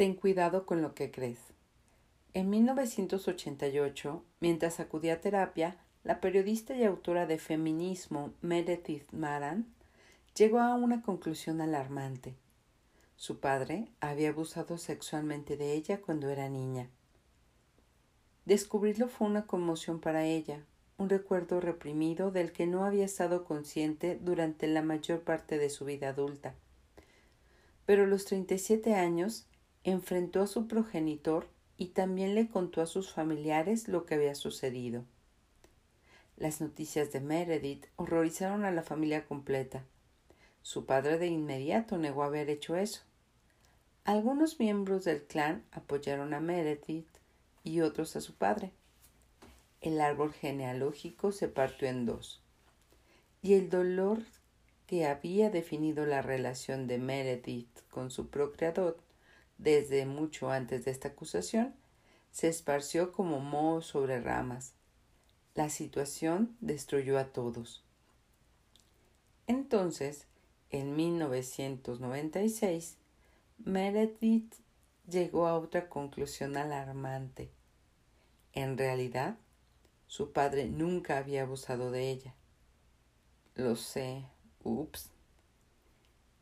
Ten cuidado con lo que crees. En 1988, mientras acudía a terapia, la periodista y autora de feminismo Meredith Maran llegó a una conclusión alarmante. Su padre había abusado sexualmente de ella cuando era niña. Descubrirlo fue una conmoción para ella, un recuerdo reprimido del que no había estado consciente durante la mayor parte de su vida adulta. Pero a los 37 años enfrentó a su progenitor y también le contó a sus familiares lo que había sucedido. Las noticias de Meredith horrorizaron a la familia completa. Su padre de inmediato negó haber hecho eso. Algunos miembros del clan apoyaron a Meredith y otros a su padre. El árbol genealógico se partió en dos, y el dolor que había definido la relación de Meredith con su procreador desde mucho antes de esta acusación, se esparció como moho sobre ramas. La situación destruyó a todos. Entonces, en 1996, Meredith llegó a otra conclusión alarmante. En realidad, su padre nunca había abusado de ella. Lo sé, ups.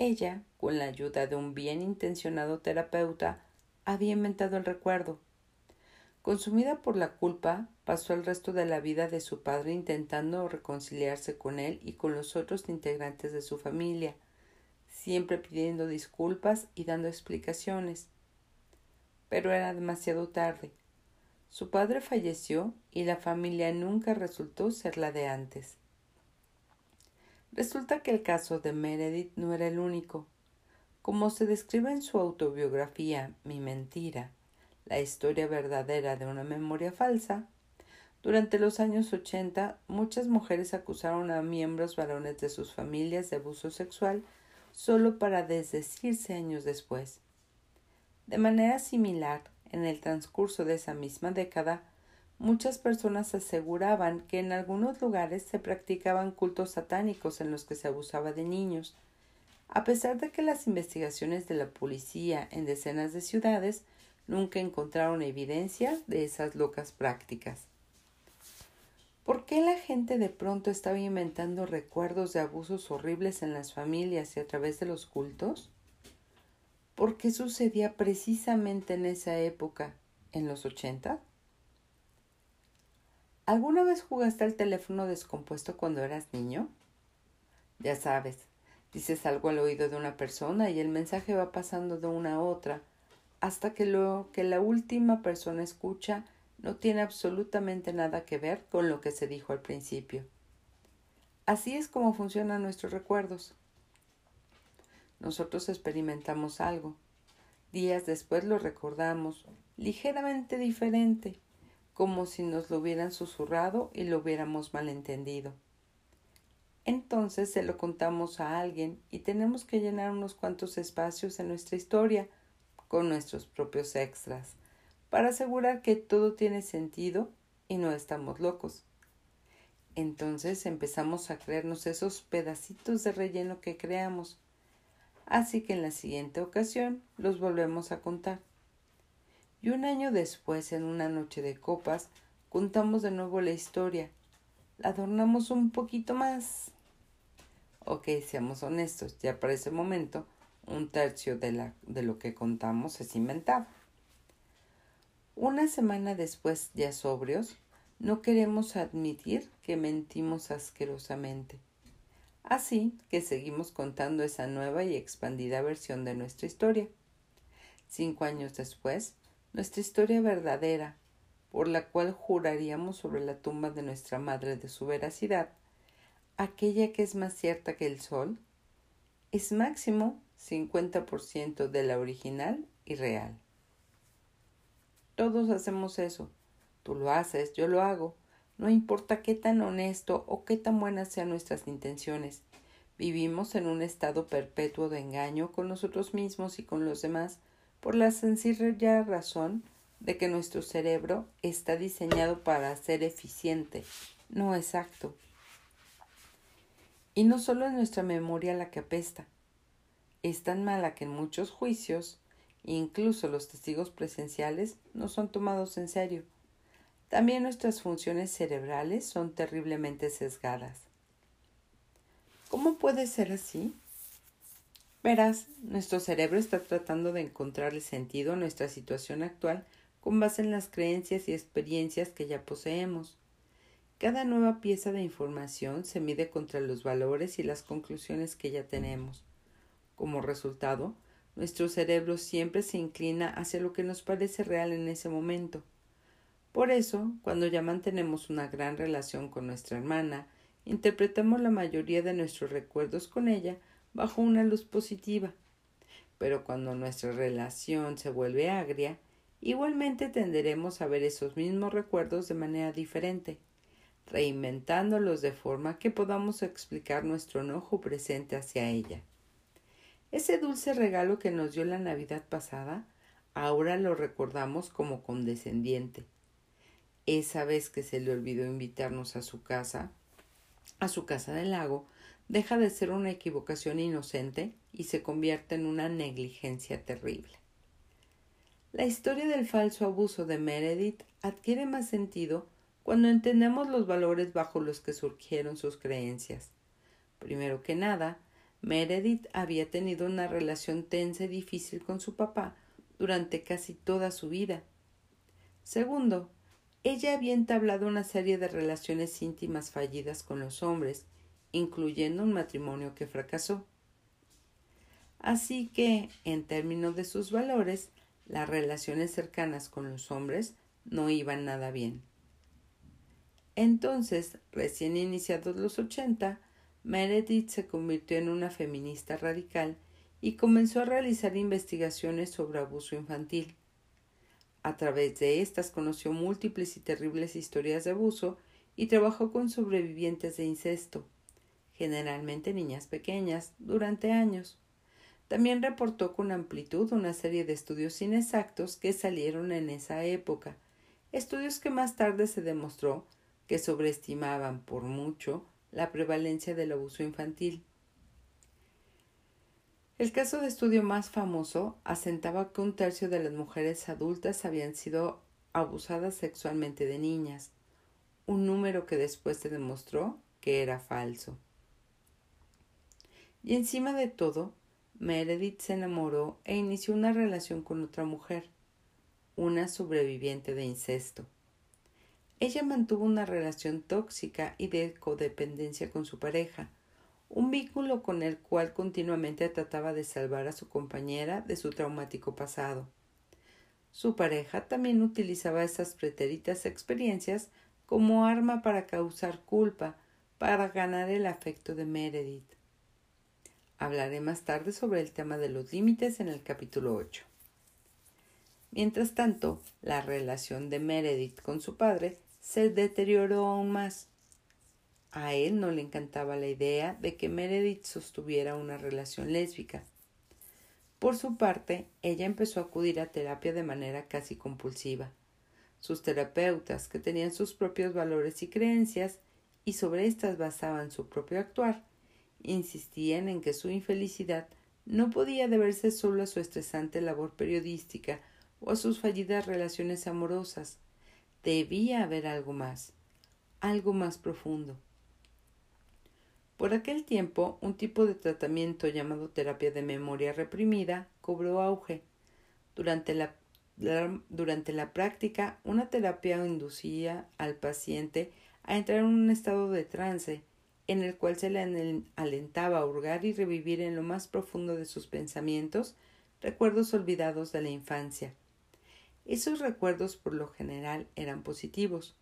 Ella, con la ayuda de un bien intencionado terapeuta, había inventado el recuerdo. Consumida por la culpa, pasó el resto de la vida de su padre intentando reconciliarse con él y con los otros integrantes de su familia, siempre pidiendo disculpas y dando explicaciones. Pero era demasiado tarde. Su padre falleció y la familia nunca resultó ser la de antes. Resulta que el caso de Meredith no era el único. Como se describe en su autobiografía Mi mentira, la historia verdadera de una memoria falsa, durante los años 80 muchas mujeres acusaron a miembros varones de sus familias de abuso sexual solo para desdecirse años después. De manera similar, en el transcurso de esa misma década, Muchas personas aseguraban que en algunos lugares se practicaban cultos satánicos en los que se abusaba de niños, a pesar de que las investigaciones de la policía en decenas de ciudades nunca encontraron evidencia de esas locas prácticas. ¿Por qué la gente de pronto estaba inventando recuerdos de abusos horribles en las familias y a través de los cultos? ¿Por qué sucedía precisamente en esa época, en los ochenta? ¿Alguna vez jugaste al teléfono descompuesto cuando eras niño? Ya sabes, dices algo al oído de una persona y el mensaje va pasando de una a otra hasta que lo que la última persona escucha no tiene absolutamente nada que ver con lo que se dijo al principio. Así es como funcionan nuestros recuerdos. Nosotros experimentamos algo. Días después lo recordamos, ligeramente diferente, como si nos lo hubieran susurrado y lo hubiéramos malentendido. Entonces se lo contamos a alguien y tenemos que llenar unos cuantos espacios en nuestra historia con nuestros propios extras, para asegurar que todo tiene sentido y no estamos locos. Entonces empezamos a creernos esos pedacitos de relleno que creamos. Así que en la siguiente ocasión los volvemos a contar. Y un año después, en una noche de copas, contamos de nuevo la historia. La adornamos un poquito más. Ok, seamos honestos, ya para ese momento un tercio de, la, de lo que contamos es inventado. Una semana después, ya sobrios, no queremos admitir que mentimos asquerosamente. Así que seguimos contando esa nueva y expandida versión de nuestra historia. Cinco años después, nuestra historia verdadera, por la cual juraríamos sobre la tumba de nuestra madre de su veracidad, aquella que es más cierta que el sol, es máximo 50% de la original y real. Todos hacemos eso. Tú lo haces, yo lo hago. No importa qué tan honesto o qué tan buenas sean nuestras intenciones. Vivimos en un estado perpetuo de engaño con nosotros mismos y con los demás por la sencilla razón de que nuestro cerebro está diseñado para ser eficiente, no exacto. Y no solo es nuestra memoria la que apesta, es tan mala que en muchos juicios Incluso los testigos presenciales no son tomados en serio. También nuestras funciones cerebrales son terriblemente sesgadas. ¿Cómo puede ser así? Verás, nuestro cerebro está tratando de encontrarle sentido a nuestra situación actual con base en las creencias y experiencias que ya poseemos. Cada nueva pieza de información se mide contra los valores y las conclusiones que ya tenemos. Como resultado, nuestro cerebro siempre se inclina hacia lo que nos parece real en ese momento. Por eso, cuando ya mantenemos una gran relación con nuestra hermana, interpretamos la mayoría de nuestros recuerdos con ella bajo una luz positiva. Pero cuando nuestra relación se vuelve agria, igualmente tenderemos a ver esos mismos recuerdos de manera diferente, reinventándolos de forma que podamos explicar nuestro enojo presente hacia ella. Ese dulce regalo que nos dio la Navidad pasada, ahora lo recordamos como condescendiente. Esa vez que se le olvidó invitarnos a su casa, a su casa del lago, deja de ser una equivocación inocente y se convierte en una negligencia terrible. La historia del falso abuso de Meredith adquiere más sentido cuando entendemos los valores bajo los que surgieron sus creencias. Primero que nada, Meredith había tenido una relación tensa y difícil con su papá durante casi toda su vida. Segundo, ella había entablado una serie de relaciones íntimas fallidas con los hombres, incluyendo un matrimonio que fracasó. Así que, en términos de sus valores, las relaciones cercanas con los hombres no iban nada bien. Entonces, recién iniciados los ochenta, Meredith se convirtió en una feminista radical y comenzó a realizar investigaciones sobre abuso infantil. A través de estas conoció múltiples y terribles historias de abuso y trabajó con sobrevivientes de incesto, generalmente niñas pequeñas, durante años. También reportó con amplitud una serie de estudios inexactos que salieron en esa época, estudios que más tarde se demostró que sobreestimaban por mucho la prevalencia del abuso infantil. El caso de estudio más famoso asentaba que un tercio de las mujeres adultas habían sido abusadas sexualmente de niñas, un número que después se demostró que era falso. Y encima de todo, Meredith se enamoró e inició una relación con otra mujer, una sobreviviente de incesto. Ella mantuvo una relación tóxica y de codependencia con su pareja, un vínculo con el cual continuamente trataba de salvar a su compañera de su traumático pasado. Su pareja también utilizaba esas pretéritas experiencias como arma para causar culpa, para ganar el afecto de Meredith. Hablaré más tarde sobre el tema de los límites en el capítulo 8. Mientras tanto, la relación de Meredith con su padre se deterioró aún más. A él no le encantaba la idea de que Meredith sostuviera una relación lésbica. Por su parte, ella empezó a acudir a terapia de manera casi compulsiva. Sus terapeutas, que tenían sus propios valores y creencias, y sobre éstas basaban su propio actuar, insistían en que su infelicidad no podía deberse solo a su estresante labor periodística o a sus fallidas relaciones amorosas, Debía haber algo más, algo más profundo. Por aquel tiempo, un tipo de tratamiento llamado terapia de memoria reprimida cobró auge. Durante la, durante la práctica, una terapia inducía al paciente a entrar en un estado de trance, en el cual se le alentaba a hurgar y revivir en lo más profundo de sus pensamientos recuerdos olvidados de la infancia. Esos recuerdos por lo general eran positivos,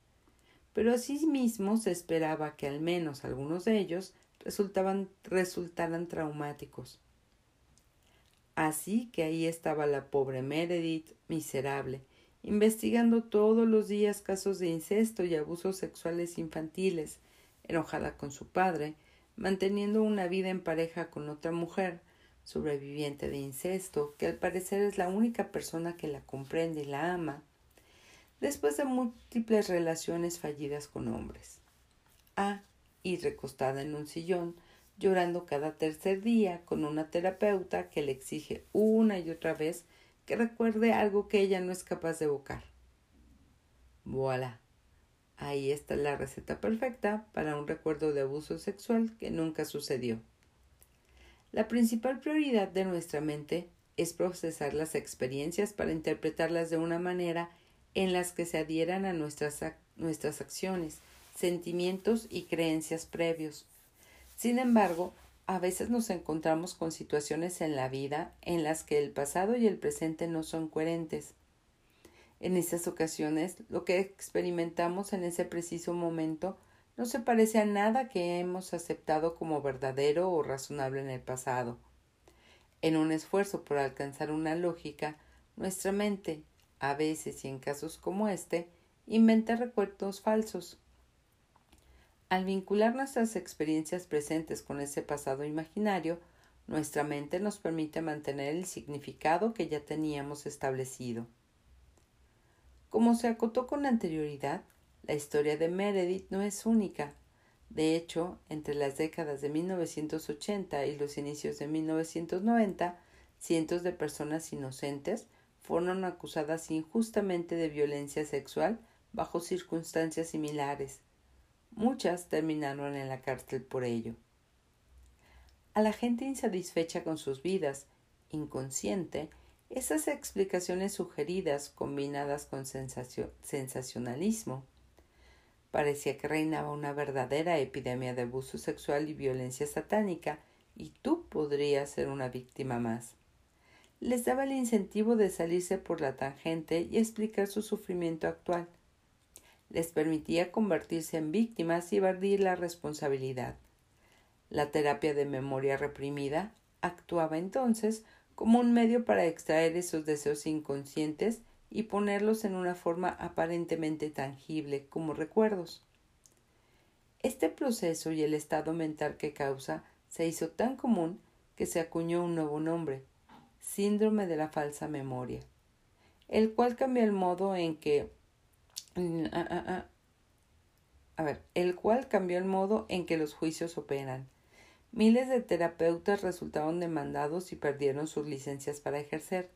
pero asimismo se esperaba que al menos algunos de ellos resultaban, resultaran traumáticos. Así que ahí estaba la pobre Meredith, miserable, investigando todos los días casos de incesto y abusos sexuales infantiles, enojada con su padre, manteniendo una vida en pareja con otra mujer, sobreviviente de incesto, que al parecer es la única persona que la comprende y la ama, después de múltiples relaciones fallidas con hombres. Ah, y recostada en un sillón, llorando cada tercer día con una terapeuta que le exige una y otra vez que recuerde algo que ella no es capaz de evocar. Voilà. Ahí está la receta perfecta para un recuerdo de abuso sexual que nunca sucedió. La principal prioridad de nuestra mente es procesar las experiencias para interpretarlas de una manera en las que se adhieran a nuestras, nuestras acciones, sentimientos y creencias previos. Sin embargo, a veces nos encontramos con situaciones en la vida en las que el pasado y el presente no son coherentes. En esas ocasiones, lo que experimentamos en ese preciso momento no se parece a nada que hemos aceptado como verdadero o razonable en el pasado. En un esfuerzo por alcanzar una lógica, nuestra mente, a veces y en casos como este, inventa recuerdos falsos. Al vincular nuestras experiencias presentes con ese pasado imaginario, nuestra mente nos permite mantener el significado que ya teníamos establecido. Como se acotó con anterioridad, la historia de Meredith no es única. De hecho, entre las décadas de 1980 y los inicios de 1990, cientos de personas inocentes fueron acusadas injustamente de violencia sexual bajo circunstancias similares. Muchas terminaron en la cárcel por ello. A la gente insatisfecha con sus vidas, inconsciente, esas explicaciones sugeridas, combinadas con sensacionalismo, parecía que reinaba una verdadera epidemia de abuso sexual y violencia satánica, y tú podrías ser una víctima más. Les daba el incentivo de salirse por la tangente y explicar su sufrimiento actual. Les permitía convertirse en víctimas y evadir la responsabilidad. La terapia de memoria reprimida actuaba entonces como un medio para extraer esos deseos inconscientes y ponerlos en una forma aparentemente tangible como recuerdos. Este proceso y el estado mental que causa se hizo tan común que se acuñó un nuevo nombre, síndrome de la falsa memoria, el cual cambia el modo en que a ver, el cual cambió el modo en que los juicios operan. Miles de terapeutas resultaron demandados y perdieron sus licencias para ejercer.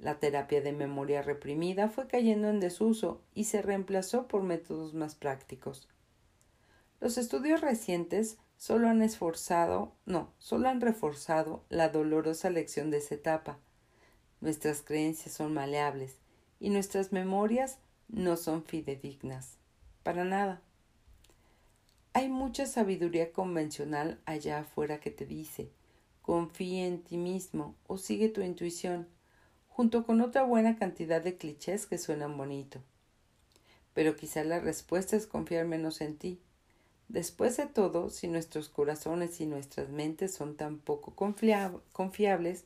La terapia de memoria reprimida fue cayendo en desuso y se reemplazó por métodos más prácticos. Los estudios recientes solo han esforzado, no, solo han reforzado la dolorosa lección de esa etapa. Nuestras creencias son maleables y nuestras memorias no son fidedignas. Para nada. Hay mucha sabiduría convencional allá afuera que te dice confía en ti mismo o sigue tu intuición, junto con otra buena cantidad de clichés que suenan bonito. Pero quizá la respuesta es confiar menos en ti. Después de todo, si nuestros corazones y nuestras mentes son tan poco confiables,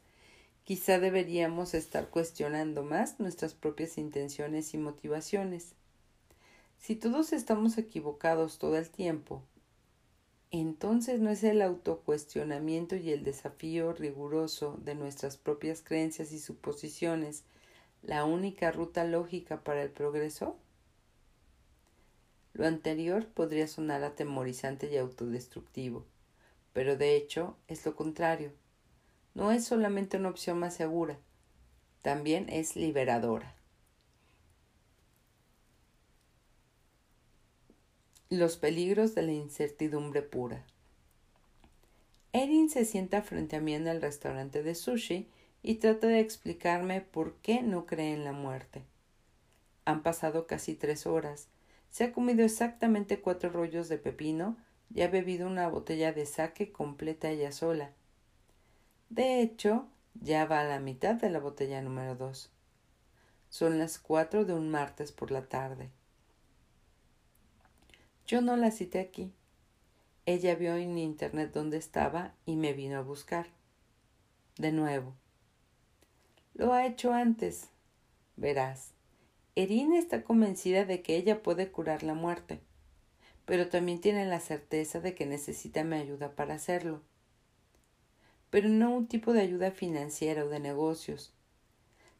quizá deberíamos estar cuestionando más nuestras propias intenciones y motivaciones. Si todos estamos equivocados todo el tiempo, entonces no es el autocuestionamiento y el desafío riguroso de nuestras propias creencias y suposiciones la única ruta lógica para el progreso? Lo anterior podría sonar atemorizante y autodestructivo, pero de hecho es lo contrario. No es solamente una opción más segura, también es liberadora. Los peligros de la incertidumbre pura. Erin se sienta frente a mí en el restaurante de sushi y trata de explicarme por qué no cree en la muerte. Han pasado casi tres horas. Se ha comido exactamente cuatro rollos de pepino y ha bebido una botella de sake completa ella sola. De hecho, ya va a la mitad de la botella número dos. Son las cuatro de un martes por la tarde. Yo no la cité aquí. Ella vio en internet dónde estaba y me vino a buscar. De nuevo. Lo ha hecho antes. Verás, Erin está convencida de que ella puede curar la muerte, pero también tiene la certeza de que necesita mi ayuda para hacerlo. Pero no un tipo de ayuda financiera o de negocios.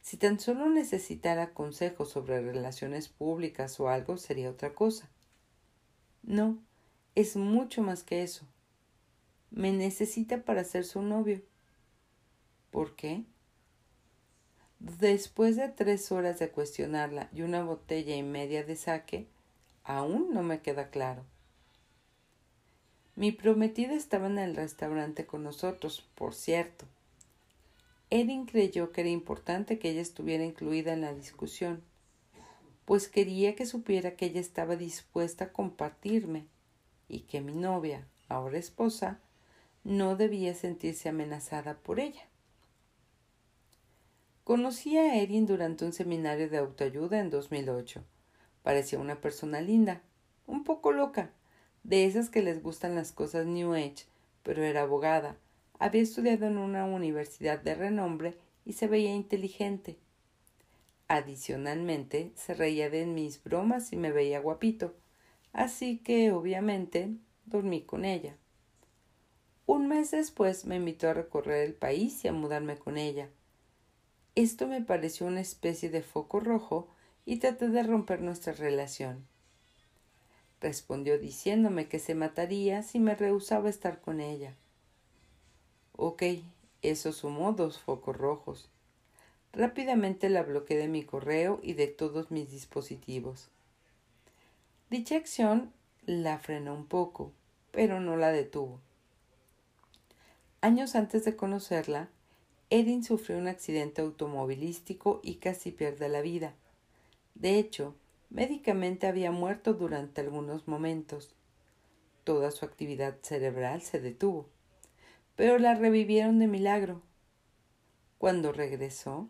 Si tan solo necesitara consejos sobre relaciones públicas o algo, sería otra cosa. No, es mucho más que eso. Me necesita para ser su novio. ¿Por qué? Después de tres horas de cuestionarla y una botella y media de saque, aún no me queda claro. Mi prometida estaba en el restaurante con nosotros, por cierto. Erin creyó que era importante que ella estuviera incluida en la discusión, pues quería que supiera que ella estaba dispuesta a compartirme y que mi novia, ahora esposa, no debía sentirse amenazada por ella. Conocí a Erin durante un seminario de autoayuda en 2008. Parecía una persona linda, un poco loca, de esas que les gustan las cosas New Age, pero era abogada, había estudiado en una universidad de renombre y se veía inteligente. Adicionalmente, se reía de mis bromas y me veía guapito, así que, obviamente, dormí con ella. Un mes después me invitó a recorrer el país y a mudarme con ella. Esto me pareció una especie de foco rojo y traté de romper nuestra relación. Respondió diciéndome que se mataría si me rehusaba estar con ella. Ok, eso sumó dos focos rojos. Rápidamente la bloqueé de mi correo y de todos mis dispositivos. Dicha acción la frenó un poco, pero no la detuvo. Años antes de conocerla, Erin sufrió un accidente automovilístico y casi pierde la vida. De hecho, médicamente había muerto durante algunos momentos. Toda su actividad cerebral se detuvo, pero la revivieron de milagro. Cuando regresó,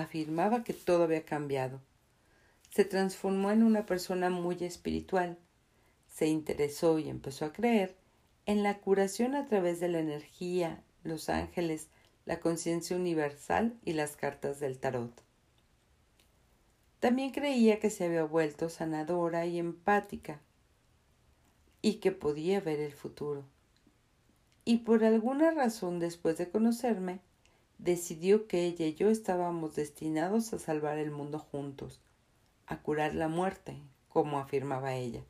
afirmaba que todo había cambiado. Se transformó en una persona muy espiritual. Se interesó y empezó a creer en la curación a través de la energía, los ángeles, la conciencia universal y las cartas del tarot. También creía que se había vuelto sanadora y empática y que podía ver el futuro. Y por alguna razón después de conocerme, decidió que ella y yo estábamos destinados a salvar el mundo juntos, a curar la muerte, como afirmaba ella.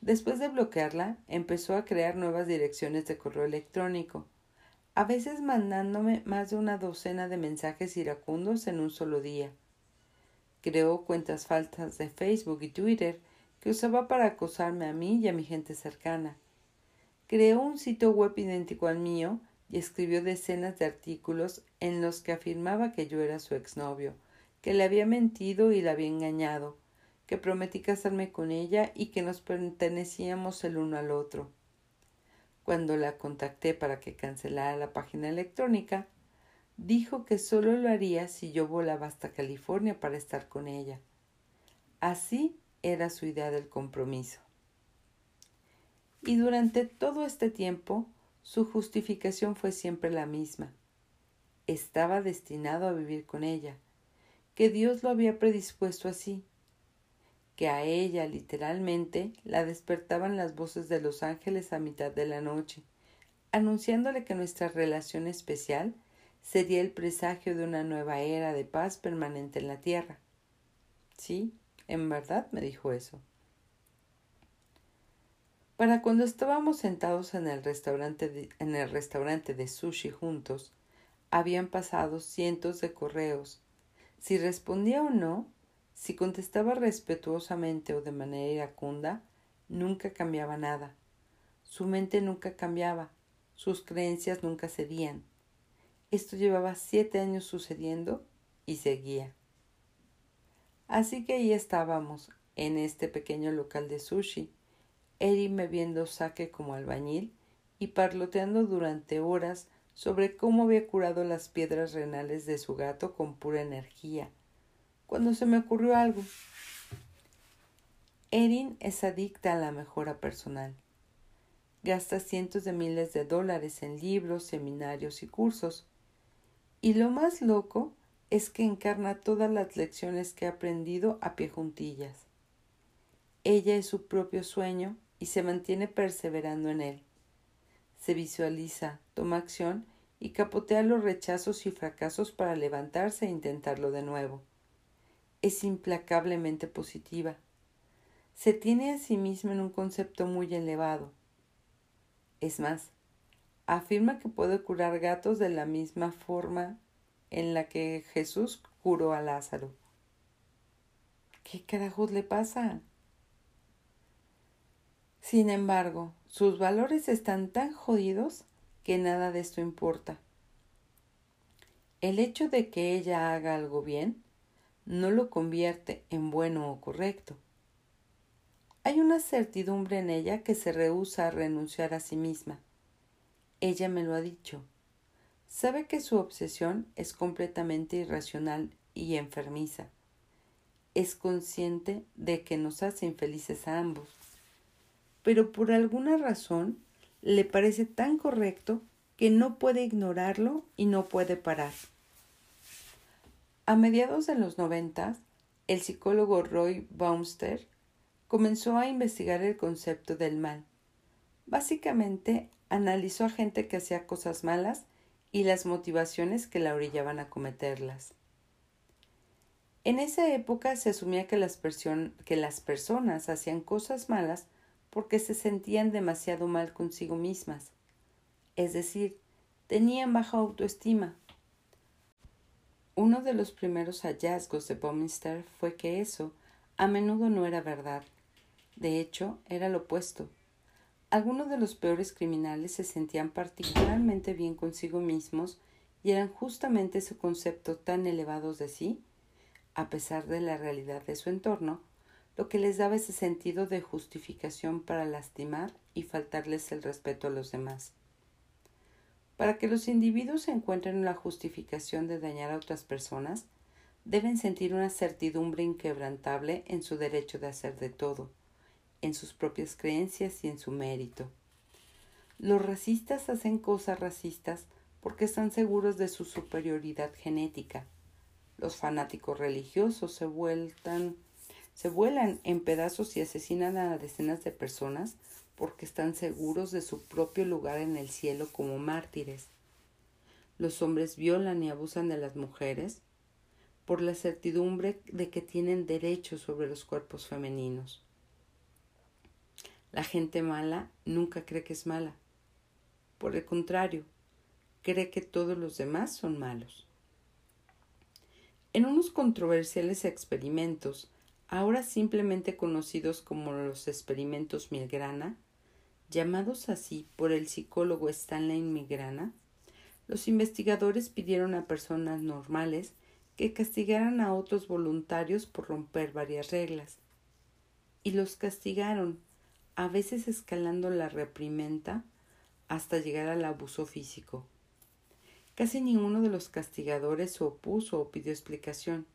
Después de bloquearla, empezó a crear nuevas direcciones de correo electrónico, a veces mandándome más de una docena de mensajes iracundos en un solo día Creó cuentas falsas de Facebook y Twitter que usaba para acosarme a mí y a mi gente cercana. Creó un sitio web idéntico al mío y escribió decenas de artículos en los que afirmaba que yo era su exnovio, que le había mentido y la había engañado, que prometí casarme con ella y que nos pertenecíamos el uno al otro. Cuando la contacté para que cancelara la página electrónica, dijo que solo lo haría si yo volaba hasta California para estar con ella. Así era su idea del compromiso. Y durante todo este tiempo su justificación fue siempre la misma. Estaba destinado a vivir con ella, que Dios lo había predispuesto así, que a ella literalmente la despertaban las voces de los ángeles a mitad de la noche, anunciándole que nuestra relación especial sería el presagio de una nueva era de paz permanente en la tierra. Sí, en verdad me dijo eso. Para cuando estábamos sentados en el restaurante de, en el restaurante de sushi juntos, habían pasado cientos de correos. Si respondía o no, si contestaba respetuosamente o de manera iracunda, nunca cambiaba nada. Su mente nunca cambiaba, sus creencias nunca cedían. Esto llevaba siete años sucediendo y seguía. Así que ahí estábamos, en este pequeño local de sushi, Erin bebiendo sake como albañil y parloteando durante horas sobre cómo había curado las piedras renales de su gato con pura energía, cuando se me ocurrió algo. Erin es adicta a la mejora personal. Gasta cientos de miles de dólares en libros, seminarios y cursos, y lo más loco es que encarna todas las lecciones que ha aprendido a pie juntillas. Ella es su propio sueño y se mantiene perseverando en él. Se visualiza, toma acción y capotea los rechazos y fracasos para levantarse e intentarlo de nuevo. Es implacablemente positiva. Se tiene a sí misma en un concepto muy elevado. Es más, afirma que puede curar gatos de la misma forma en la que Jesús curó a Lázaro. ¿Qué carajos le pasa? Sin embargo, sus valores están tan jodidos que nada de esto importa. El hecho de que ella haga algo bien no lo convierte en bueno o correcto. Hay una certidumbre en ella que se rehúsa a renunciar a sí misma. Ella me lo ha dicho. Sabe que su obsesión es completamente irracional y enfermiza. Es consciente de que nos hace infelices a ambos. Pero por alguna razón le parece tan correcto que no puede ignorarlo y no puede parar. A mediados de los noventas, el psicólogo Roy Baumster comenzó a investigar el concepto del mal. Básicamente, analizó a gente que hacía cosas malas y las motivaciones que la orillaban a cometerlas. En esa época se asumía que las, que las personas hacían cosas malas porque se sentían demasiado mal consigo mismas, es decir, tenían baja autoestima uno de los primeros hallazgos de Bominster fue que eso a menudo no era verdad. De hecho, era lo opuesto. Algunos de los peores criminales se sentían particularmente bien consigo mismos y eran justamente ese concepto tan elevados de sí, a pesar de la realidad de su entorno, lo que les daba ese sentido de justificación para lastimar y faltarles el respeto a los demás. Para que los individuos encuentren la justificación de dañar a otras personas, deben sentir una certidumbre inquebrantable en su derecho de hacer de todo, en sus propias creencias y en su mérito. Los racistas hacen cosas racistas porque están seguros de su superioridad genética. Los fanáticos religiosos se vueltan se vuelan en pedazos y asesinan a decenas de personas porque están seguros de su propio lugar en el cielo como mártires. Los hombres violan y abusan de las mujeres por la certidumbre de que tienen derecho sobre los cuerpos femeninos. La gente mala nunca cree que es mala. Por el contrario, cree que todos los demás son malos. En unos controversiales experimentos, ahora simplemente conocidos como los experimentos Milgrana, llamados así por el psicólogo Stanley Migrana, los investigadores pidieron a personas normales que castigaran a otros voluntarios por romper varias reglas. Y los castigaron, a veces escalando la reprimenda hasta llegar al abuso físico. Casi ninguno de los castigadores se opuso o pidió explicación.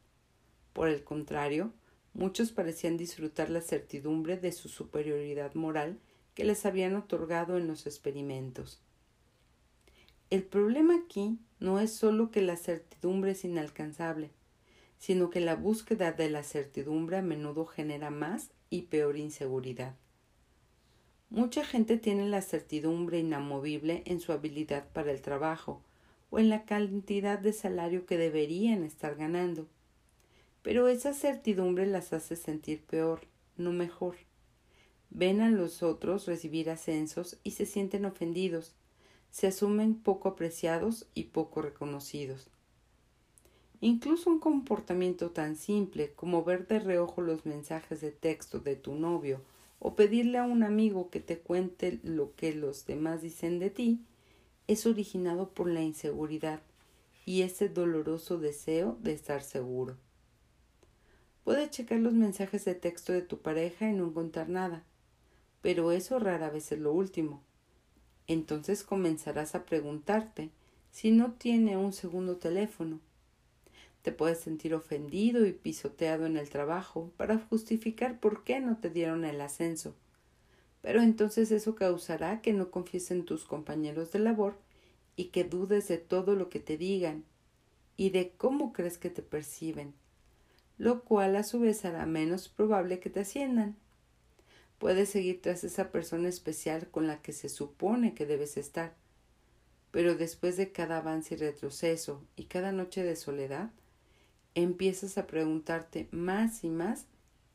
Por el contrario, muchos parecían disfrutar la certidumbre de su superioridad moral que les habían otorgado en los experimentos. El problema aquí no es solo que la certidumbre es inalcanzable, sino que la búsqueda de la certidumbre a menudo genera más y peor inseguridad. Mucha gente tiene la certidumbre inamovible en su habilidad para el trabajo o en la cantidad de salario que deberían estar ganando. Pero esa certidumbre las hace sentir peor, no mejor ven a los otros recibir ascensos y se sienten ofendidos, se asumen poco apreciados y poco reconocidos. Incluso un comportamiento tan simple como ver de reojo los mensajes de texto de tu novio o pedirle a un amigo que te cuente lo que los demás dicen de ti, es originado por la inseguridad y ese doloroso deseo de estar seguro. Puedes checar los mensajes de texto de tu pareja y no encontrar nada, pero eso rara vez es lo último. Entonces comenzarás a preguntarte si no tiene un segundo teléfono. Te puedes sentir ofendido y pisoteado en el trabajo para justificar por qué no te dieron el ascenso. Pero entonces eso causará que no confíes en tus compañeros de labor y que dudes de todo lo que te digan y de cómo crees que te perciben, lo cual a su vez hará menos probable que te asciendan. Puedes seguir tras esa persona especial con la que se supone que debes estar. Pero después de cada avance y retroceso y cada noche de soledad, empiezas a preguntarte más y más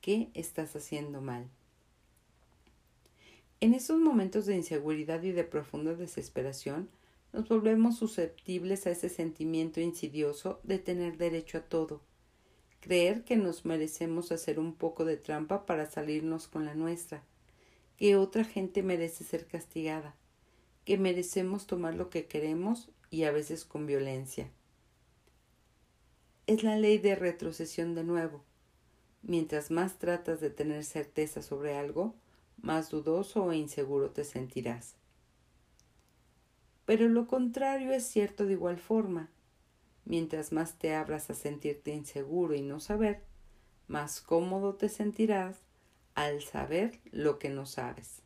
qué estás haciendo mal. En esos momentos de inseguridad y de profunda desesperación, nos volvemos susceptibles a ese sentimiento insidioso de tener derecho a todo, creer que nos merecemos hacer un poco de trampa para salirnos con la nuestra, que otra gente merece ser castigada, que merecemos tomar lo que queremos y a veces con violencia. Es la ley de retrocesión de nuevo. Mientras más tratas de tener certeza sobre algo, más dudoso e inseguro te sentirás. Pero lo contrario es cierto de igual forma. Mientras más te abras a sentirte inseguro y no saber, más cómodo te sentirás al saber lo que no sabes.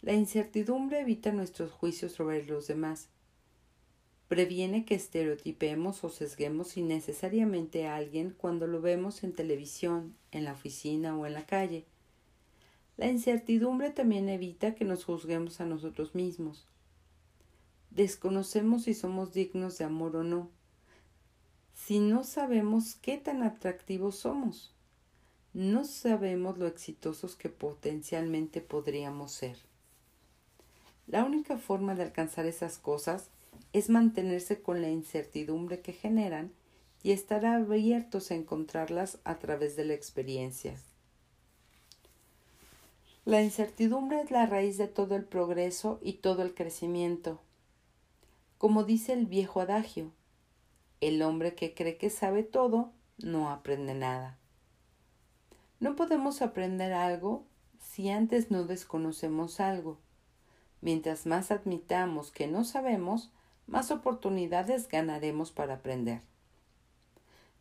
La incertidumbre evita nuestros juicios sobre los demás. Previene que estereotipemos o sesguemos innecesariamente a alguien cuando lo vemos en televisión, en la oficina o en la calle. La incertidumbre también evita que nos juzguemos a nosotros mismos. Desconocemos si somos dignos de amor o no, si no sabemos qué tan atractivos somos, no sabemos lo exitosos que potencialmente podríamos ser. La única forma de alcanzar esas cosas es mantenerse con la incertidumbre que generan y estar abiertos a encontrarlas a través de la experiencia. La incertidumbre es la raíz de todo el progreso y todo el crecimiento. Como dice el viejo adagio, el hombre que cree que sabe todo no aprende nada. No podemos aprender algo si antes no desconocemos algo. Mientras más admitamos que no sabemos, más oportunidades ganaremos para aprender.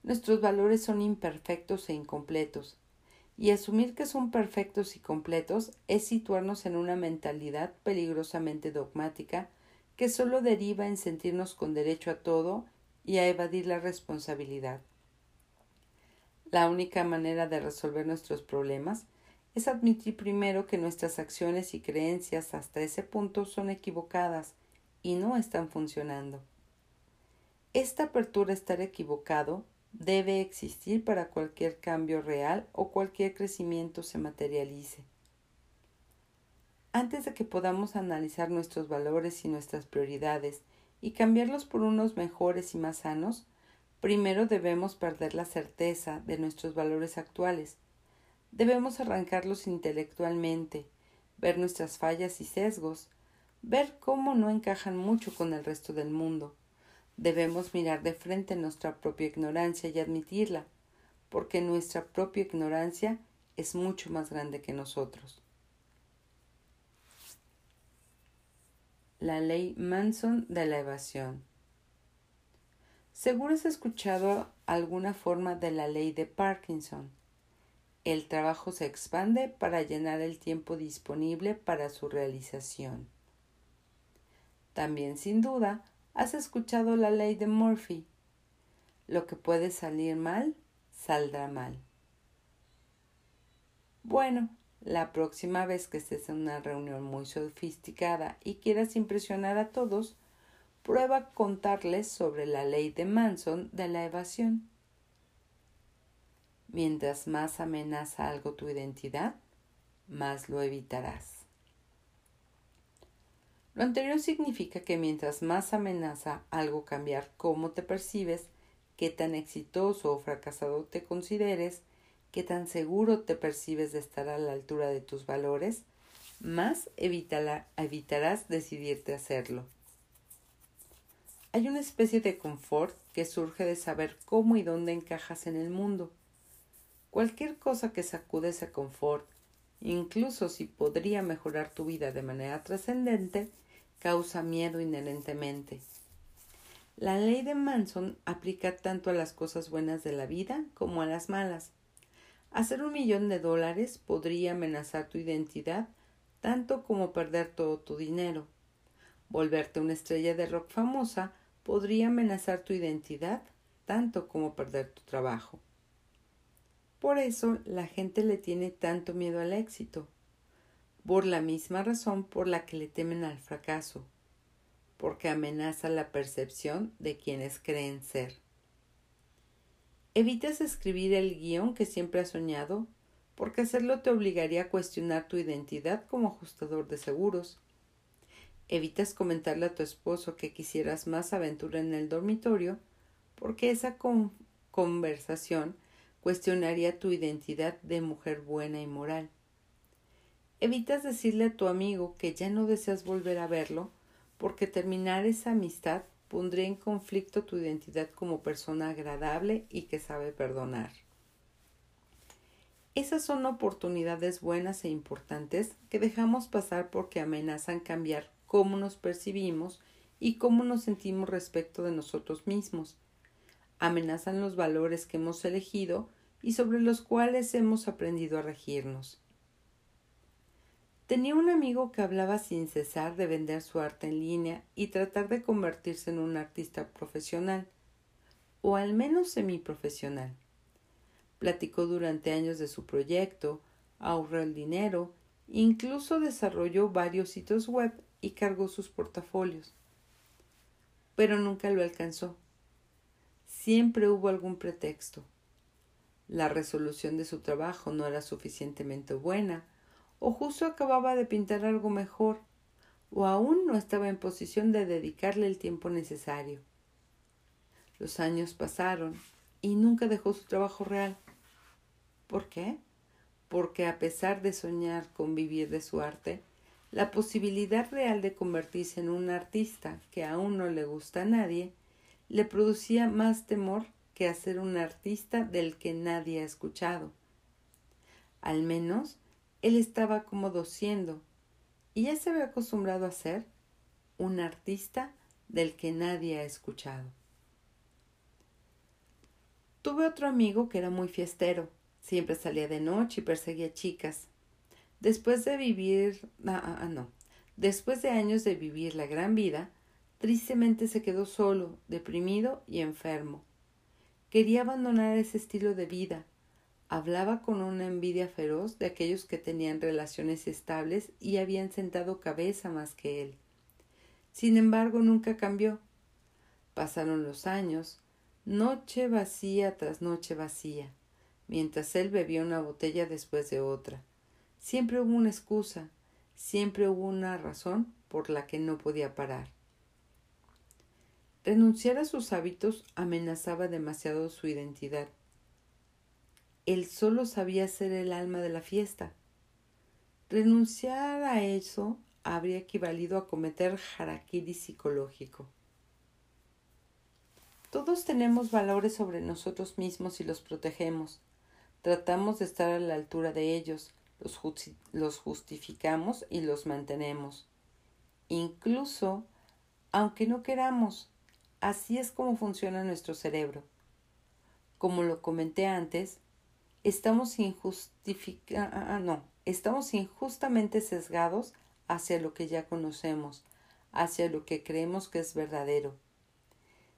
Nuestros valores son imperfectos e incompletos, y asumir que son perfectos y completos es situarnos en una mentalidad peligrosamente dogmática que solo deriva en sentirnos con derecho a todo y a evadir la responsabilidad. La única manera de resolver nuestros problemas es admitir primero que nuestras acciones y creencias hasta ese punto son equivocadas y no están funcionando. Esta apertura a estar equivocado debe existir para cualquier cambio real o cualquier crecimiento se materialice. Antes de que podamos analizar nuestros valores y nuestras prioridades y cambiarlos por unos mejores y más sanos, primero debemos perder la certeza de nuestros valores actuales. Debemos arrancarlos intelectualmente, ver nuestras fallas y sesgos, ver cómo no encajan mucho con el resto del mundo. Debemos mirar de frente nuestra propia ignorancia y admitirla, porque nuestra propia ignorancia es mucho más grande que nosotros. La ley Manson de la evasión. Seguro has escuchado alguna forma de la ley de Parkinson. El trabajo se expande para llenar el tiempo disponible para su realización. También, sin duda, has escuchado la ley de Murphy. Lo que puede salir mal, saldrá mal. Bueno, la próxima vez que estés en una reunión muy sofisticada y quieras impresionar a todos, prueba contarles sobre la ley de Manson de la evasión. Mientras más amenaza algo tu identidad, más lo evitarás. Lo anterior significa que mientras más amenaza algo cambiar cómo te percibes, qué tan exitoso o fracasado te consideres, qué tan seguro te percibes de estar a la altura de tus valores, más evitarás decidirte a hacerlo. Hay una especie de confort que surge de saber cómo y dónde encajas en el mundo. Cualquier cosa que sacude ese confort, incluso si podría mejorar tu vida de manera trascendente, causa miedo inherentemente. La ley de Manson aplica tanto a las cosas buenas de la vida como a las malas. Hacer un millón de dólares podría amenazar tu identidad tanto como perder todo tu dinero. Volverte una estrella de rock famosa podría amenazar tu identidad tanto como perder tu trabajo. Por eso la gente le tiene tanto miedo al éxito, por la misma razón por la que le temen al fracaso, porque amenaza la percepción de quienes creen ser. Evitas escribir el guion que siempre has soñado, porque hacerlo te obligaría a cuestionar tu identidad como ajustador de seguros. Evitas comentarle a tu esposo que quisieras más aventura en el dormitorio porque esa conversación cuestionaría tu identidad de mujer buena y moral. Evitas decirle a tu amigo que ya no deseas volver a verlo porque terminar esa amistad pondría en conflicto tu identidad como persona agradable y que sabe perdonar. Esas son oportunidades buenas e importantes que dejamos pasar porque amenazan cambiar cómo nos percibimos y cómo nos sentimos respecto de nosotros mismos. Amenazan los valores que hemos elegido y sobre los cuales hemos aprendido a regirnos. Tenía un amigo que hablaba sin cesar de vender su arte en línea y tratar de convertirse en un artista profesional, o al menos semiprofesional. Platicó durante años de su proyecto, ahorró el dinero, incluso desarrolló varios sitios web y cargó sus portafolios. Pero nunca lo alcanzó. Siempre hubo algún pretexto. La resolución de su trabajo no era suficientemente buena, o justo acababa de pintar algo mejor, o aún no estaba en posición de dedicarle el tiempo necesario. Los años pasaron y nunca dejó su trabajo real. ¿Por qué? Porque a pesar de soñar con vivir de su arte, la posibilidad real de convertirse en un artista que aún no le gusta a nadie le producía más temor que hacer un artista del que nadie ha escuchado. Al menos él estaba cómodo siendo, y ya se había acostumbrado a ser, un artista del que nadie ha escuchado. Tuve otro amigo que era muy fiestero, siempre salía de noche y perseguía chicas. Después de vivir, ah, ah, ah, no, después de años de vivir la gran vida, tristemente se quedó solo, deprimido y enfermo. Quería abandonar ese estilo de vida, Hablaba con una envidia feroz de aquellos que tenían relaciones estables y habían sentado cabeza más que él. Sin embargo, nunca cambió. Pasaron los años, noche vacía tras noche vacía, mientras él bebía una botella después de otra. Siempre hubo una excusa, siempre hubo una razón por la que no podía parar. Renunciar a sus hábitos amenazaba demasiado su identidad él solo sabía ser el alma de la fiesta. Renunciar a eso habría equivalido a cometer harakiri psicológico. Todos tenemos valores sobre nosotros mismos y los protegemos. Tratamos de estar a la altura de ellos, los, los justificamos y los mantenemos. Incluso, aunque no queramos, así es como funciona nuestro cerebro. Como lo comenté antes, estamos, ah, ah, no, estamos injustamente sesgados hacia lo que ya conocemos, hacia lo que creemos que es verdadero.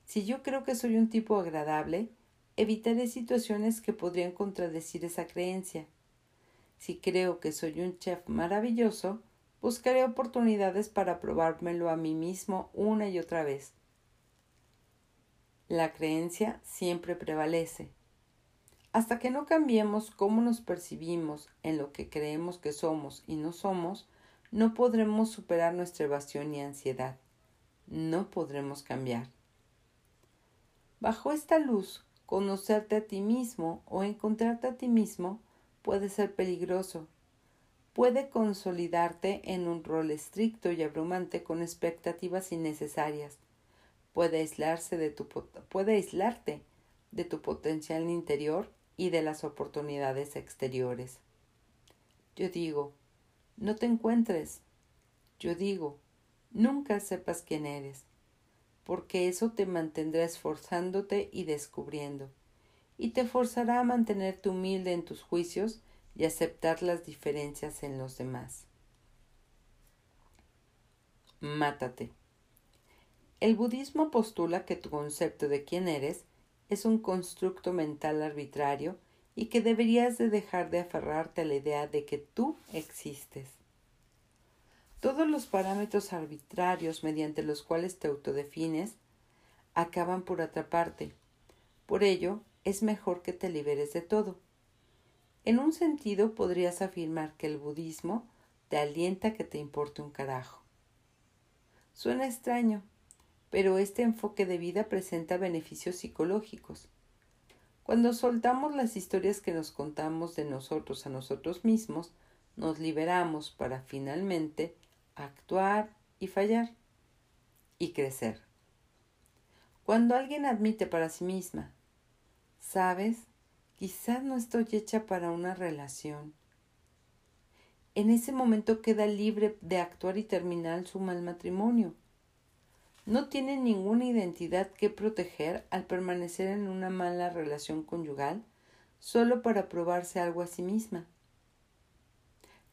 Si yo creo que soy un tipo agradable, evitaré situaciones que podrían contradecir esa creencia. Si creo que soy un chef maravilloso, buscaré oportunidades para probármelo a mí mismo una y otra vez. La creencia siempre prevalece. Hasta que no cambiemos cómo nos percibimos en lo que creemos que somos y no somos, no podremos superar nuestra evasión y ansiedad. No podremos cambiar. Bajo esta luz, conocerte a ti mismo o encontrarte a ti mismo puede ser peligroso. Puede consolidarte en un rol estricto y abrumante con expectativas innecesarias. Puede, de tu, puede aislarte de tu potencial interior y de las oportunidades exteriores. Yo digo, no te encuentres. Yo digo, nunca sepas quién eres, porque eso te mantendrá esforzándote y descubriendo, y te forzará a mantenerte humilde en tus juicios y aceptar las diferencias en los demás. Mátate. El budismo postula que tu concepto de quién eres es un constructo mental arbitrario y que deberías de dejar de aferrarte a la idea de que tú existes. Todos los parámetros arbitrarios mediante los cuales te autodefines acaban por atraparte. Por ello, es mejor que te liberes de todo. En un sentido podrías afirmar que el budismo te alienta a que te importe un carajo. Suena extraño, pero este enfoque de vida presenta beneficios psicológicos. Cuando soltamos las historias que nos contamos de nosotros a nosotros mismos, nos liberamos para finalmente actuar y fallar y crecer. Cuando alguien admite para sí misma, sabes, quizás no estoy hecha para una relación. En ese momento queda libre de actuar y terminar su mal matrimonio. No tiene ninguna identidad que proteger al permanecer en una mala relación conyugal solo para probarse algo a sí misma.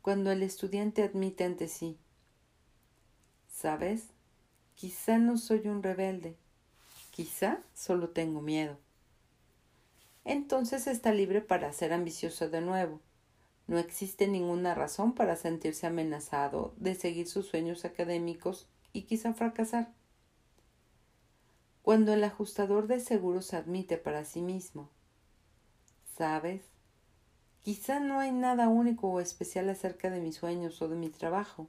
Cuando el estudiante admite ante sí, ¿sabes? Quizá no soy un rebelde, quizá solo tengo miedo. Entonces está libre para ser ambicioso de nuevo. No existe ninguna razón para sentirse amenazado de seguir sus sueños académicos y quizá fracasar. Cuando el ajustador de seguros admite para sí mismo, ¿sabes? Quizá no hay nada único o especial acerca de mis sueños o de mi trabajo.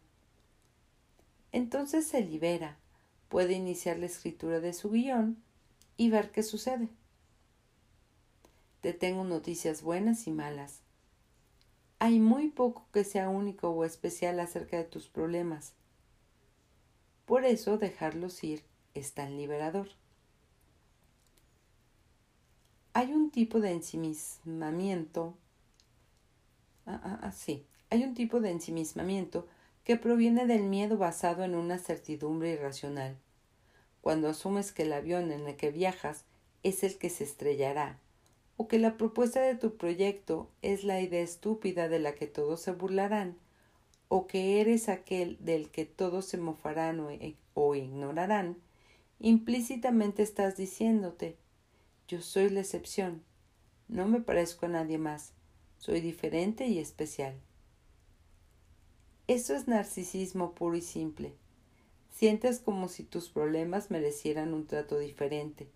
Entonces se libera puede iniciar la escritura de su guion y ver qué sucede. Te tengo noticias buenas y malas. Hay muy poco que sea único o especial acerca de tus problemas. Por eso dejarlos ir es tan liberador. Hay un tipo de ensimismamiento. Ah, ah, ah, sí. Hay un tipo de ensimismamiento que proviene del miedo basado en una certidumbre irracional. Cuando asumes que el avión en el que viajas es el que se estrellará, o que la propuesta de tu proyecto es la idea estúpida de la que todos se burlarán, o que eres aquel del que todos se mofarán o, o ignorarán, implícitamente estás diciéndote yo soy la excepción, no me parezco a nadie más, soy diferente y especial. Eso es narcisismo puro y simple. Sientes como si tus problemas merecieran un trato diferente,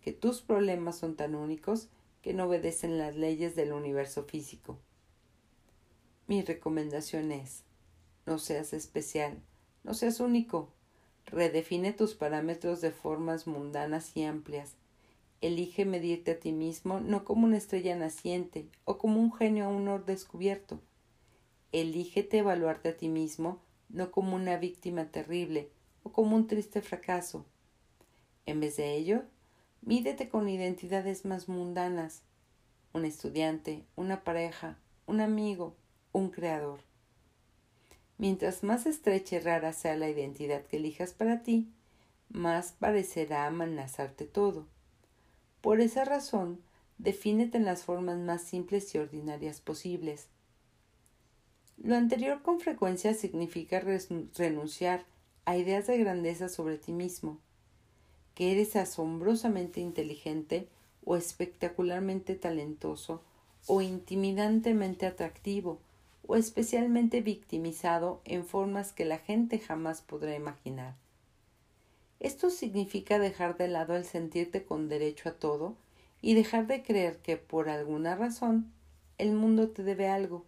que tus problemas son tan únicos que no obedecen las leyes del universo físico. Mi recomendación es, no seas especial, no seas único. Redefine tus parámetros de formas mundanas y amplias. Elige medirte a ti mismo no como una estrella naciente o como un genio aún no descubierto Elígete evaluarte a ti mismo no como una víctima terrible o como un triste fracaso. En vez de ello, mídete con identidades más mundanas, un estudiante, una pareja, un amigo, un creador. Mientras más estrecha y rara sea la identidad que elijas para ti, más parecerá amenazarte todo. Por esa razón, defínete en las formas más simples y ordinarias posibles. Lo anterior con frecuencia significa renunciar a ideas de grandeza sobre ti mismo, que eres asombrosamente inteligente o espectacularmente talentoso o intimidantemente atractivo o especialmente victimizado en formas que la gente jamás podrá imaginar. Esto significa dejar de lado el sentirte con derecho a todo y dejar de creer que por alguna razón el mundo te debe algo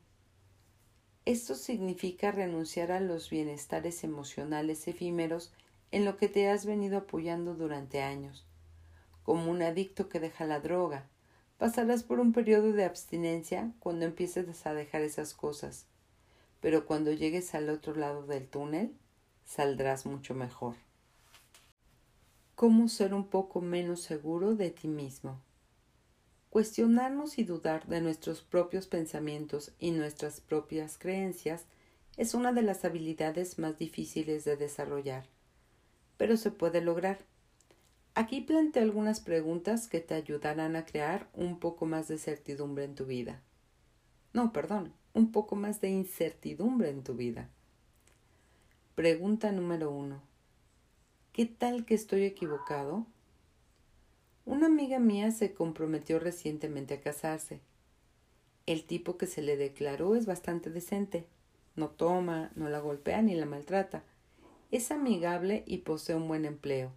esto significa renunciar a los bienestares emocionales efímeros en lo que te has venido apoyando durante años. Como un adicto que deja la droga, pasarás por un periodo de abstinencia cuando empieces a dejar esas cosas, pero cuando llegues al otro lado del túnel, saldrás mucho mejor. ¿Cómo ser un poco menos seguro de ti mismo? Cuestionarnos y dudar de nuestros propios pensamientos y nuestras propias creencias es una de las habilidades más difíciles de desarrollar, pero se puede lograr. Aquí planteo algunas preguntas que te ayudarán a crear un poco más de certidumbre en tu vida. No, perdón, un poco más de incertidumbre en tu vida. Pregunta número uno. ¿Qué tal que estoy equivocado? Una amiga mía se comprometió recientemente a casarse. El tipo que se le declaró es bastante decente. No toma, no la golpea ni la maltrata. Es amigable y posee un buen empleo.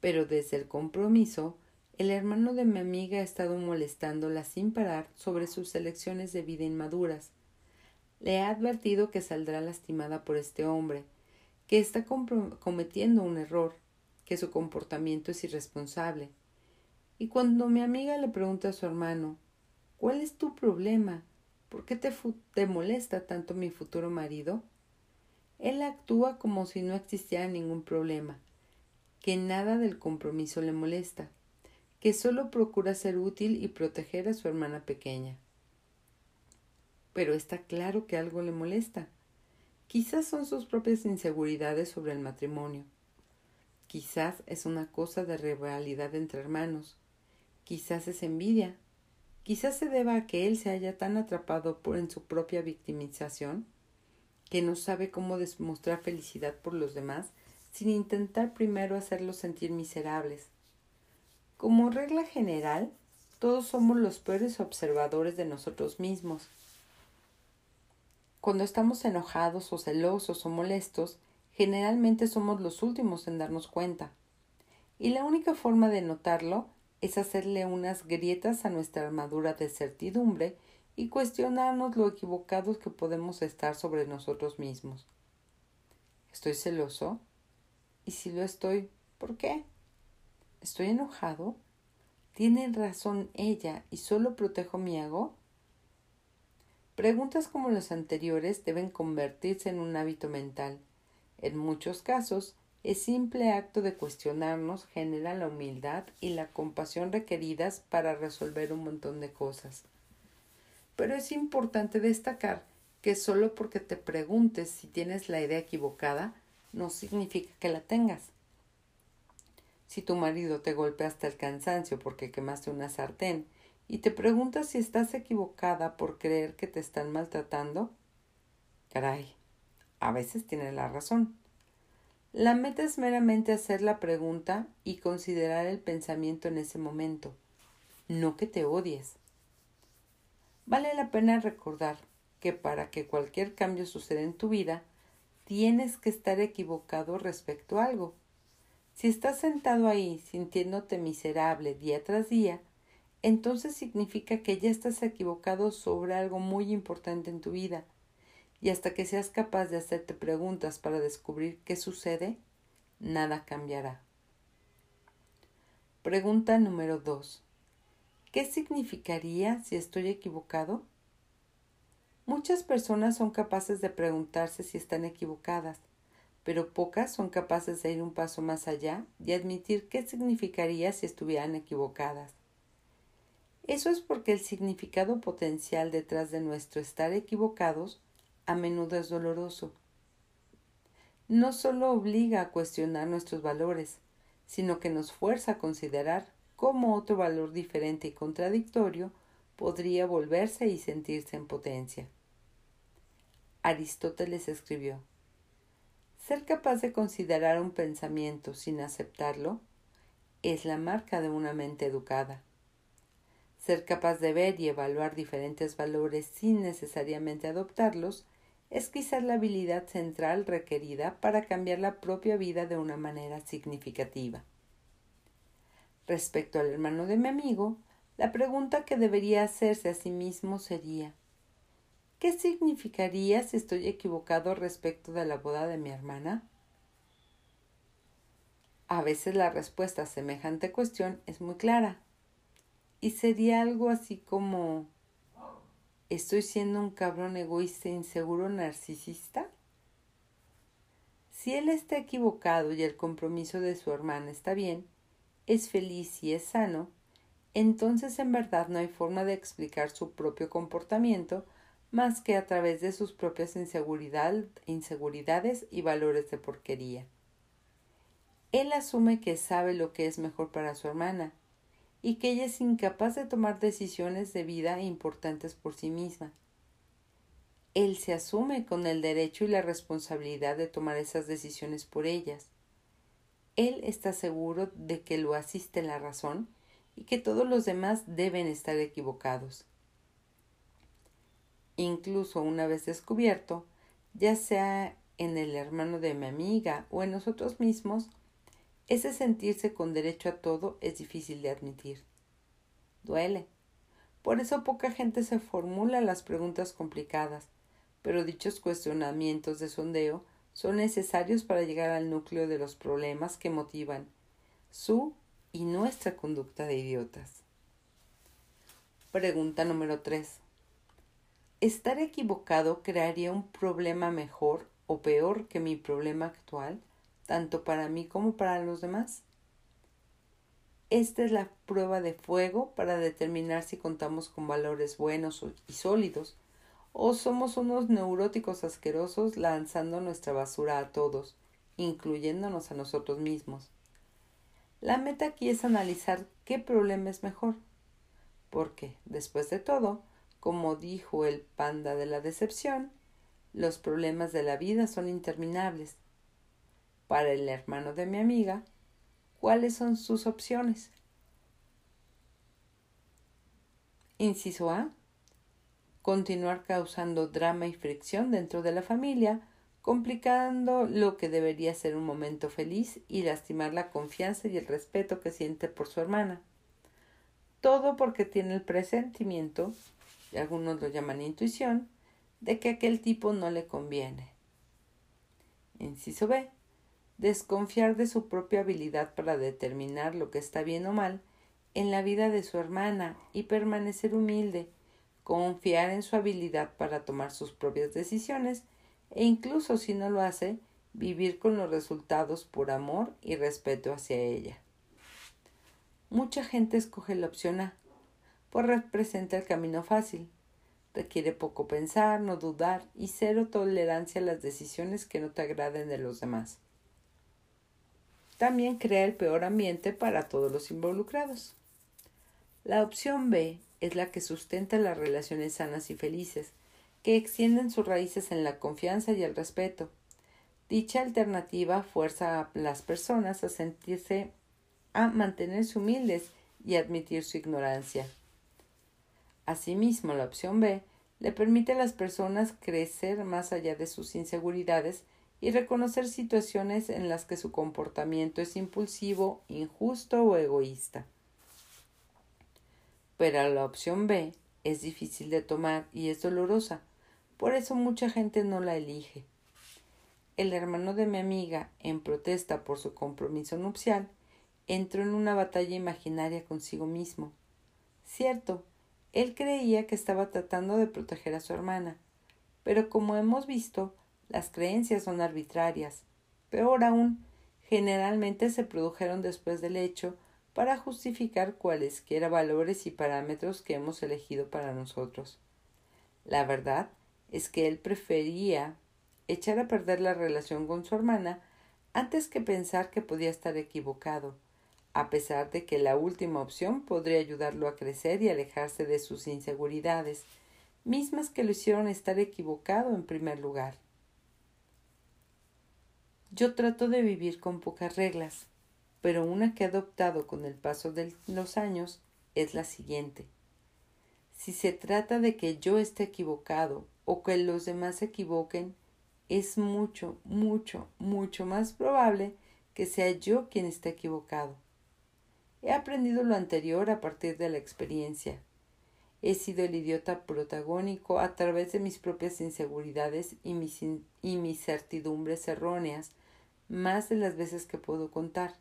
Pero desde el compromiso, el hermano de mi amiga ha estado molestándola sin parar sobre sus elecciones de vida inmaduras. Le ha advertido que saldrá lastimada por este hombre, que está cometiendo un error, que su comportamiento es irresponsable. Y cuando mi amiga le pregunta a su hermano, ¿cuál es tu problema? ¿Por qué te, te molesta tanto mi futuro marido? Él actúa como si no existiera ningún problema, que nada del compromiso le molesta, que solo procura ser útil y proteger a su hermana pequeña. Pero está claro que algo le molesta. Quizás son sus propias inseguridades sobre el matrimonio. Quizás es una cosa de rivalidad entre hermanos. Quizás es envidia. Quizás se deba a que él se haya tan atrapado en su propia victimización que no sabe cómo demostrar felicidad por los demás sin intentar primero hacerlos sentir miserables. Como regla general, todos somos los peores observadores de nosotros mismos. Cuando estamos enojados o celosos o molestos, generalmente somos los últimos en darnos cuenta. Y la única forma de notarlo es hacerle unas grietas a nuestra armadura de certidumbre y cuestionarnos lo equivocados que podemos estar sobre nosotros mismos. ¿Estoy celoso? Y si lo estoy, ¿por qué? ¿Estoy enojado? ¿Tiene razón ella y solo protejo mi ego? Preguntas como las anteriores deben convertirse en un hábito mental. En muchos casos, el simple acto de cuestionarnos genera la humildad y la compasión requeridas para resolver un montón de cosas. Pero es importante destacar que solo porque te preguntes si tienes la idea equivocada, no significa que la tengas. Si tu marido te golpea hasta el cansancio porque quemaste una sartén y te preguntas si estás equivocada por creer que te están maltratando, caray, a veces tiene la razón. La meta es meramente hacer la pregunta y considerar el pensamiento en ese momento, no que te odies. Vale la pena recordar que para que cualquier cambio suceda en tu vida, tienes que estar equivocado respecto a algo. Si estás sentado ahí sintiéndote miserable día tras día, entonces significa que ya estás equivocado sobre algo muy importante en tu vida y hasta que seas capaz de hacerte preguntas para descubrir qué sucede, nada cambiará. Pregunta número 2. ¿Qué significaría si estoy equivocado? Muchas personas son capaces de preguntarse si están equivocadas, pero pocas son capaces de ir un paso más allá y admitir qué significaría si estuvieran equivocadas. Eso es porque el significado potencial detrás de nuestro estar equivocados a menudo es doloroso. No solo obliga a cuestionar nuestros valores, sino que nos fuerza a considerar cómo otro valor diferente y contradictorio podría volverse y sentirse en potencia. Aristóteles escribió Ser capaz de considerar un pensamiento sin aceptarlo es la marca de una mente educada. Ser capaz de ver y evaluar diferentes valores sin necesariamente adoptarlos es quizás la habilidad central requerida para cambiar la propia vida de una manera significativa. Respecto al hermano de mi amigo, la pregunta que debería hacerse a sí mismo sería ¿Qué significaría si estoy equivocado respecto de la boda de mi hermana? A veces la respuesta a semejante cuestión es muy clara y sería algo así como ¿Estoy siendo un cabrón egoísta, inseguro, narcisista? Si él está equivocado y el compromiso de su hermana está bien, es feliz y es sano, entonces en verdad no hay forma de explicar su propio comportamiento más que a través de sus propias inseguridades y valores de porquería. Él asume que sabe lo que es mejor para su hermana, y que ella es incapaz de tomar decisiones de vida importantes por sí misma. Él se asume con el derecho y la responsabilidad de tomar esas decisiones por ellas. Él está seguro de que lo asiste la razón y que todos los demás deben estar equivocados. Incluso una vez descubierto, ya sea en el hermano de mi amiga o en nosotros mismos, ese sentirse con derecho a todo es difícil de admitir. Duele. Por eso poca gente se formula las preguntas complicadas, pero dichos cuestionamientos de sondeo son necesarios para llegar al núcleo de los problemas que motivan su y nuestra conducta de idiotas. Pregunta número 3. ¿Estar equivocado crearía un problema mejor o peor que mi problema actual, tanto para mí como para los demás? Esta es la prueba de fuego para determinar si contamos con valores buenos y sólidos o somos unos neuróticos asquerosos lanzando nuestra basura a todos, incluyéndonos a nosotros mismos. La meta aquí es analizar qué problema es mejor, porque, después de todo, como dijo el panda de la decepción, los problemas de la vida son interminables. Para el hermano de mi amiga, ¿cuáles son sus opciones? Inciso A continuar causando drama y fricción dentro de la familia, complicando lo que debería ser un momento feliz y lastimar la confianza y el respeto que siente por su hermana. Todo porque tiene el presentimiento, y algunos lo llaman intuición, de que aquel tipo no le conviene. Inciso B. Desconfiar de su propia habilidad para determinar lo que está bien o mal en la vida de su hermana y permanecer humilde, confiar en su habilidad para tomar sus propias decisiones e incluso si no lo hace, vivir con los resultados por amor y respeto hacia ella. Mucha gente escoge la opción A, pues representa el camino fácil. Requiere poco pensar, no dudar y cero tolerancia a las decisiones que no te agraden de los demás. También crea el peor ambiente para todos los involucrados. La opción B es la que sustenta las relaciones sanas y felices, que extienden sus raíces en la confianza y el respeto. Dicha alternativa fuerza a las personas a sentirse, a mantenerse humildes y admitir su ignorancia. Asimismo, la opción B le permite a las personas crecer más allá de sus inseguridades y reconocer situaciones en las que su comportamiento es impulsivo, injusto o egoísta pero la opción B es difícil de tomar y es dolorosa. Por eso mucha gente no la elige. El hermano de mi amiga, en protesta por su compromiso nupcial, entró en una batalla imaginaria consigo mismo. Cierto, él creía que estaba tratando de proteger a su hermana, pero como hemos visto, las creencias son arbitrarias. Peor aún, generalmente se produjeron después del hecho para justificar cualesquiera valores y parámetros que hemos elegido para nosotros. La verdad es que él prefería echar a perder la relación con su hermana antes que pensar que podía estar equivocado, a pesar de que la última opción podría ayudarlo a crecer y alejarse de sus inseguridades, mismas que lo hicieron estar equivocado en primer lugar. Yo trato de vivir con pocas reglas, pero una que he adoptado con el paso de los años es la siguiente. Si se trata de que yo esté equivocado o que los demás se equivoquen, es mucho, mucho, mucho más probable que sea yo quien esté equivocado. He aprendido lo anterior a partir de la experiencia. He sido el idiota protagónico a través de mis propias inseguridades y mis, y mis certidumbres erróneas más de las veces que puedo contar.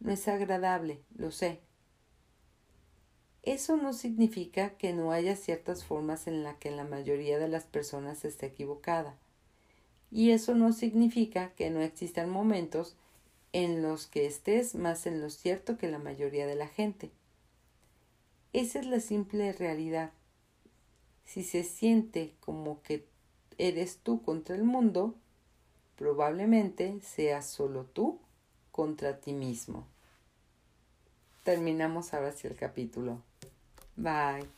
No es agradable, lo sé. Eso no significa que no haya ciertas formas en las que la mayoría de las personas esté equivocada. Y eso no significa que no existan momentos en los que estés más en lo cierto que la mayoría de la gente. Esa es la simple realidad. Si se siente como que eres tú contra el mundo, probablemente seas solo tú contra ti mismo. Terminamos ahora el capítulo. Bye.